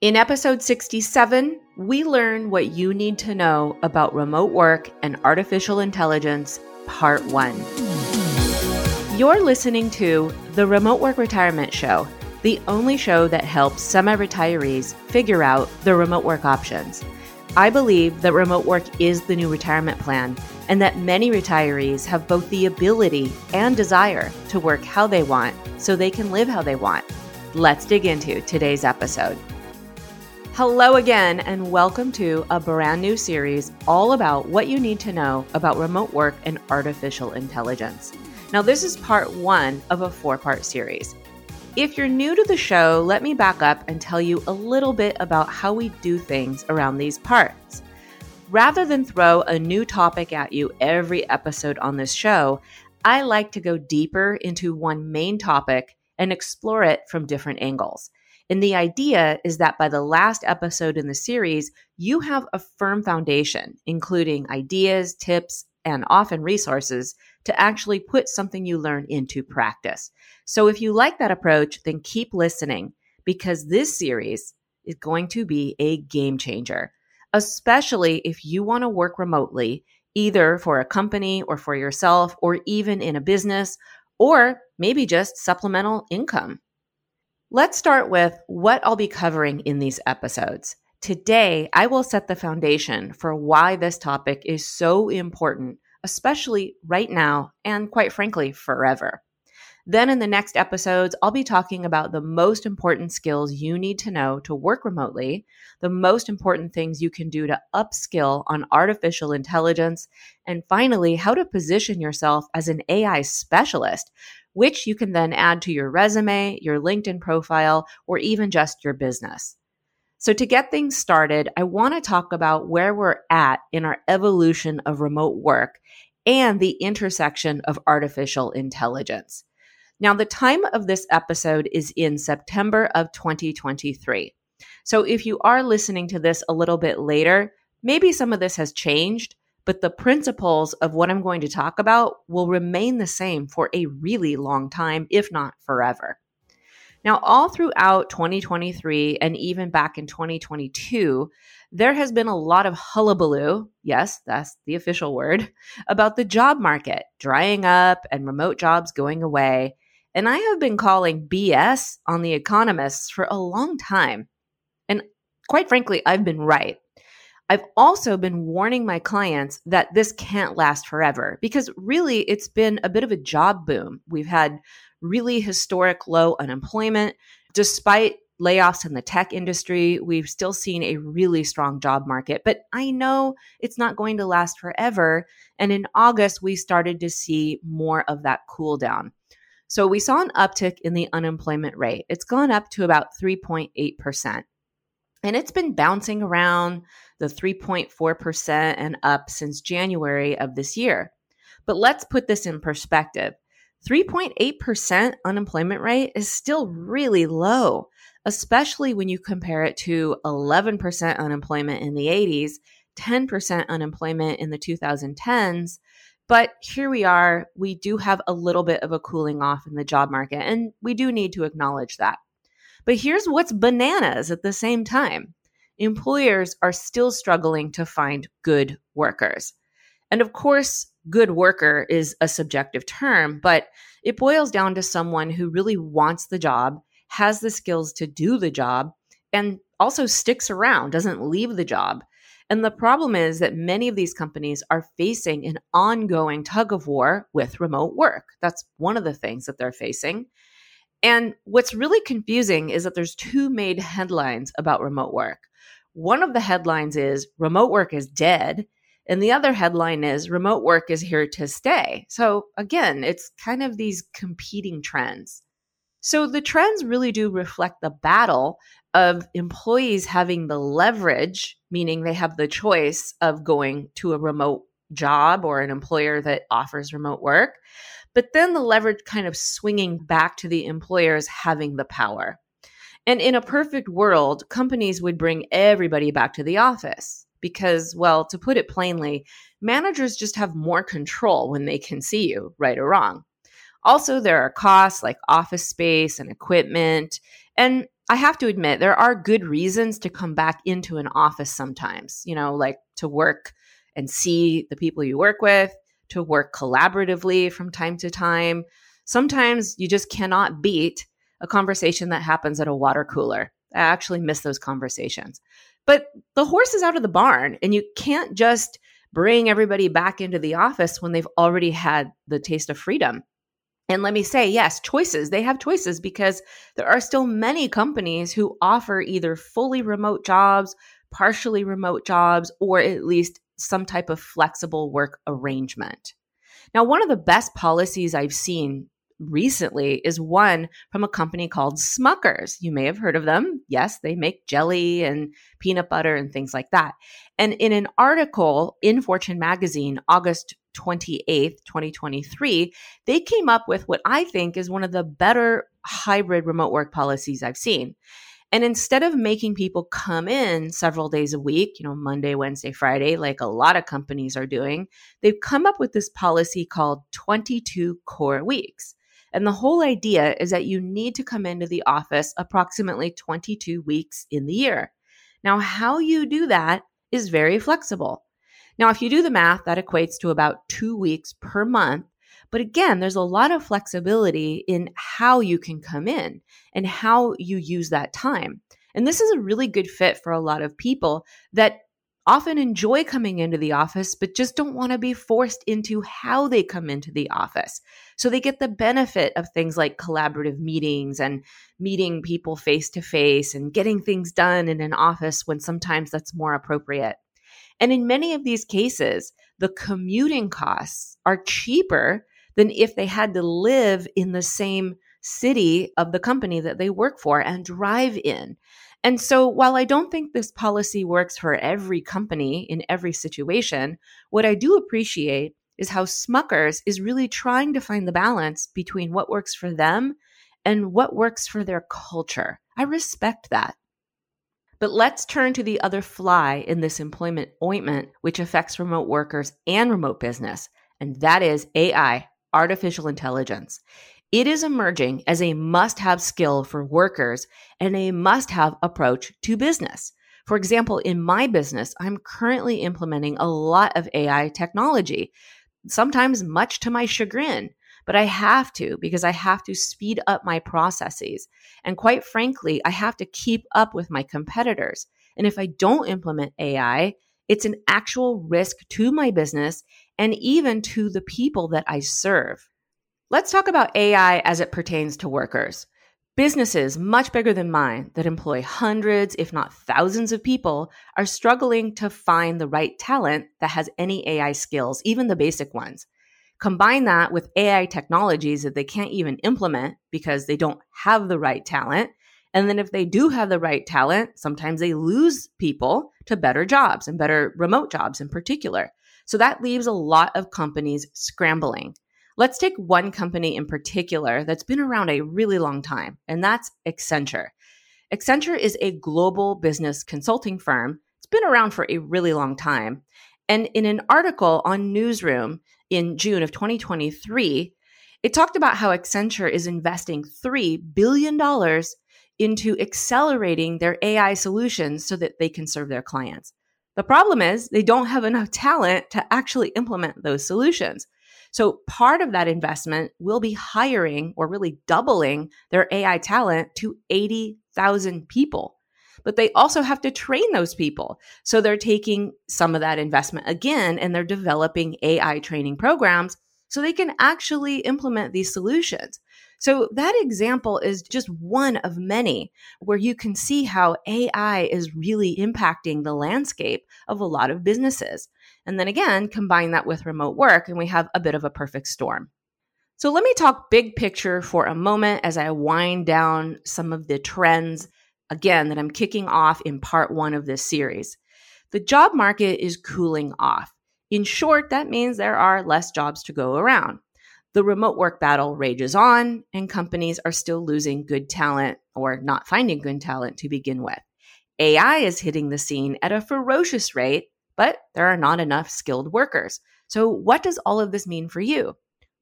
In episode 67, we learn what you need to know about remote work and artificial intelligence, part one. You're listening to the Remote Work Retirement Show, the only show that helps semi retirees figure out their remote work options. I believe that remote work is the new retirement plan and that many retirees have both the ability and desire to work how they want so they can live how they want. Let's dig into today's episode. Hello again, and welcome to a brand new series all about what you need to know about remote work and artificial intelligence. Now, this is part one of a four part series. If you're new to the show, let me back up and tell you a little bit about how we do things around these parts. Rather than throw a new topic at you every episode on this show, I like to go deeper into one main topic and explore it from different angles. And the idea is that by the last episode in the series, you have a firm foundation, including ideas, tips, and often resources to actually put something you learn into practice. So if you like that approach, then keep listening because this series is going to be a game changer, especially if you want to work remotely, either for a company or for yourself, or even in a business, or maybe just supplemental income. Let's start with what I'll be covering in these episodes. Today, I will set the foundation for why this topic is so important, especially right now and quite frankly, forever. Then, in the next episodes, I'll be talking about the most important skills you need to know to work remotely, the most important things you can do to upskill on artificial intelligence, and finally, how to position yourself as an AI specialist which you can then add to your resume, your LinkedIn profile, or even just your business. So, to get things started, I want to talk about where we're at in our evolution of remote work and the intersection of artificial intelligence. Now, the time of this episode is in September of 2023. So, if you are listening to this a little bit later, maybe some of this has changed, but the principles of what I'm going to talk about will remain the same for a really long time, if not forever. Now, all throughout 2023 and even back in 2022, there has been a lot of hullabaloo, yes, that's the official word, about the job market drying up and remote jobs going away. And I have been calling BS on the economists for a long time. And quite frankly, I've been right. I've also been warning my clients that this can't last forever because really it's been a bit of a job boom. We've had really historic low unemployment. Despite layoffs in the tech industry, we've still seen a really strong job market. But I know it's not going to last forever. And in August, we started to see more of that cool down. So we saw an uptick in the unemployment rate. It's gone up to about 3.8%. And it's been bouncing around the 3.4% and up since January of this year. But let's put this in perspective 3.8% unemployment rate is still really low, especially when you compare it to 11% unemployment in the 80s, 10% unemployment in the 2010s. But here we are, we do have a little bit of a cooling off in the job market, and we do need to acknowledge that. But here's what's bananas at the same time employers are still struggling to find good workers. And of course, good worker is a subjective term, but it boils down to someone who really wants the job, has the skills to do the job, and also sticks around, doesn't leave the job. And the problem is that many of these companies are facing an ongoing tug of war with remote work. That's one of the things that they're facing. And what's really confusing is that there's two main headlines about remote work. One of the headlines is remote work is dead, and the other headline is remote work is here to stay. So again, it's kind of these competing trends. So the trends really do reflect the battle of employees having the leverage, meaning they have the choice of going to a remote job or an employer that offers remote work but then the leverage kind of swinging back to the employers having the power. And in a perfect world, companies would bring everybody back to the office because, well, to put it plainly, managers just have more control when they can see you, right or wrong. Also, there are costs like office space and equipment. And I have to admit, there are good reasons to come back into an office sometimes, you know, like to work and see the people you work with, to work collaboratively from time to time. Sometimes you just cannot beat a conversation that happens at a water cooler. I actually miss those conversations. But the horse is out of the barn, and you can't just bring everybody back into the office when they've already had the taste of freedom. And let me say, yes, choices. They have choices because there are still many companies who offer either fully remote jobs, partially remote jobs, or at least some type of flexible work arrangement. Now, one of the best policies I've seen recently is one from a company called Smucker's. You may have heard of them. Yes, they make jelly and peanut butter and things like that. And in an article in Fortune magazine, August 28th, 2023, they came up with what I think is one of the better hybrid remote work policies I've seen. And instead of making people come in several days a week, you know, Monday, Wednesday, Friday, like a lot of companies are doing, they've come up with this policy called 22 core weeks. And the whole idea is that you need to come into the office approximately 22 weeks in the year. Now, how you do that is very flexible. Now, if you do the math, that equates to about two weeks per month. But again, there's a lot of flexibility in how you can come in and how you use that time. And this is a really good fit for a lot of people that often enjoy coming into the office, but just don't want to be forced into how they come into the office. So they get the benefit of things like collaborative meetings and meeting people face to face and getting things done in an office when sometimes that's more appropriate. And in many of these cases, the commuting costs are cheaper than if they had to live in the same city of the company that they work for and drive in. And so, while I don't think this policy works for every company in every situation, what I do appreciate is how Smucker's is really trying to find the balance between what works for them and what works for their culture. I respect that. But let's turn to the other fly in this employment ointment, which affects remote workers and remote business, and that is AI, artificial intelligence. It is emerging as a must have skill for workers and a must have approach to business. For example, in my business, I'm currently implementing a lot of AI technology, sometimes much to my chagrin, but I have to because I have to speed up my processes. And quite frankly, I have to keep up with my competitors. And if I don't implement AI, it's an actual risk to my business and even to the people that I serve. Let's talk about AI as it pertains to workers. Businesses much bigger than mine that employ hundreds, if not thousands of people are struggling to find the right talent that has any AI skills, even the basic ones. Combine that with AI technologies that they can't even implement because they don't have the right talent. And then if they do have the right talent, sometimes they lose people to better jobs and better remote jobs in particular. So that leaves a lot of companies scrambling. Let's take one company in particular that's been around a really long time, and that's Accenture. Accenture is a global business consulting firm. It's been around for a really long time. And in an article on Newsroom in June of 2023, it talked about how Accenture is investing $3 billion into accelerating their AI solutions so that they can serve their clients. The problem is they don't have enough talent to actually implement those solutions. So part of that investment will be hiring or really doubling their AI talent to 80,000 people. But they also have to train those people. So they're taking some of that investment again and they're developing AI training programs so they can actually implement these solutions. So that example is just one of many where you can see how AI is really impacting the landscape of a lot of businesses. And then again, combine that with remote work, and we have a bit of a perfect storm. So let me talk big picture for a moment as I wind down some of the trends again that I'm kicking off in part one of this series. The job market is cooling off. In short, that means there are less jobs to go around. The remote work battle rages on, and companies are still losing good talent or not finding good talent to begin with. AI is hitting the scene at a ferocious rate, but there are not enough skilled workers. So, what does all of this mean for you?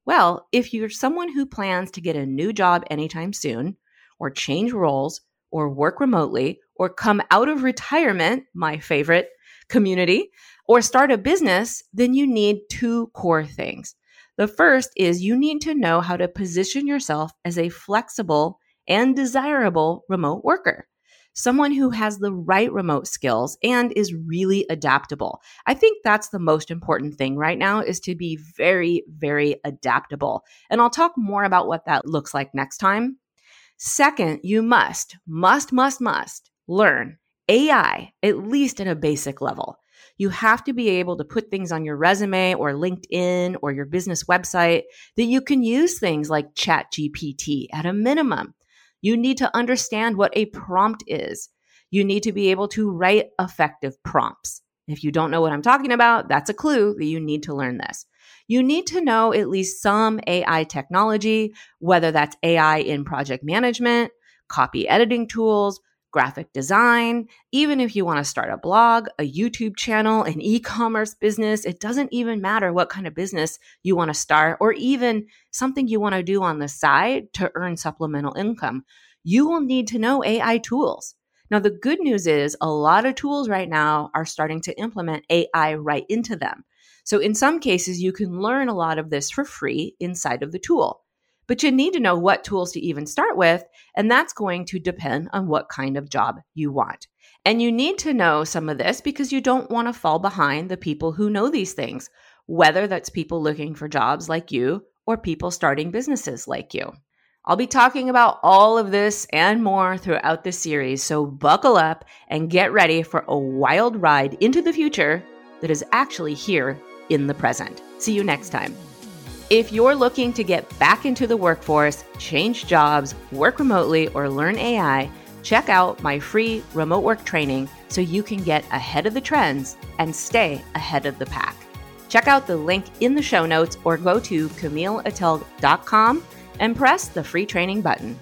Well, if you're someone who plans to get a new job anytime soon, or change roles, or work remotely or come out of retirement, my favorite community, or start a business, then you need two core things. The first is you need to know how to position yourself as a flexible and desirable remote worker someone who has the right remote skills and is really adaptable. I think that's the most important thing right now is to be very, very adaptable. And I'll talk more about what that looks like next time. Second, you must, must, must, must learn AI, at least at a basic level. You have to be able to put things on your resume or LinkedIn or your business website that you can use things like ChatGPT at a minimum. You need to understand what a prompt is. You need to be able to write effective prompts. If you don't know what I'm talking about, that's a clue that you need to learn this. You need to know at least some AI technology, whether that's AI in project management, copy editing tools, graphic design, even if you want to start a blog, a YouTube channel, an e commerce business, it doesn't even matter what kind of business you want to start or even something you want to do on the side to earn supplemental income. You will need to know AI tools. Now, the good news is a lot of tools right now are starting to implement AI right into them. So, in some cases, you can learn a lot of this for free inside of the tool. But you need to know what tools to even start with, and that's going to depend on what kind of job you want. And you need to know some of this because you don't want to fall behind the people who know these things, whether that's people looking for jobs like you or people starting businesses like you. I'll be talking about all of this and more throughout this series, so buckle up and get ready for a wild ride into the future that is actually here in the present. See you next time. If you're looking to get back into the workforce, change jobs, work remotely, or learn AI, check out my free remote work training so you can get ahead of the trends and stay ahead of the pack. Check out the link in the show notes or go to CamilleAttell.com and press the free training button.